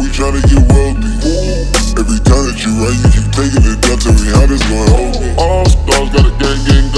We tryna get wealthy. Every time that you run, you keep taking it down. Tell me how this gon' help me. All stars got a gang, gang,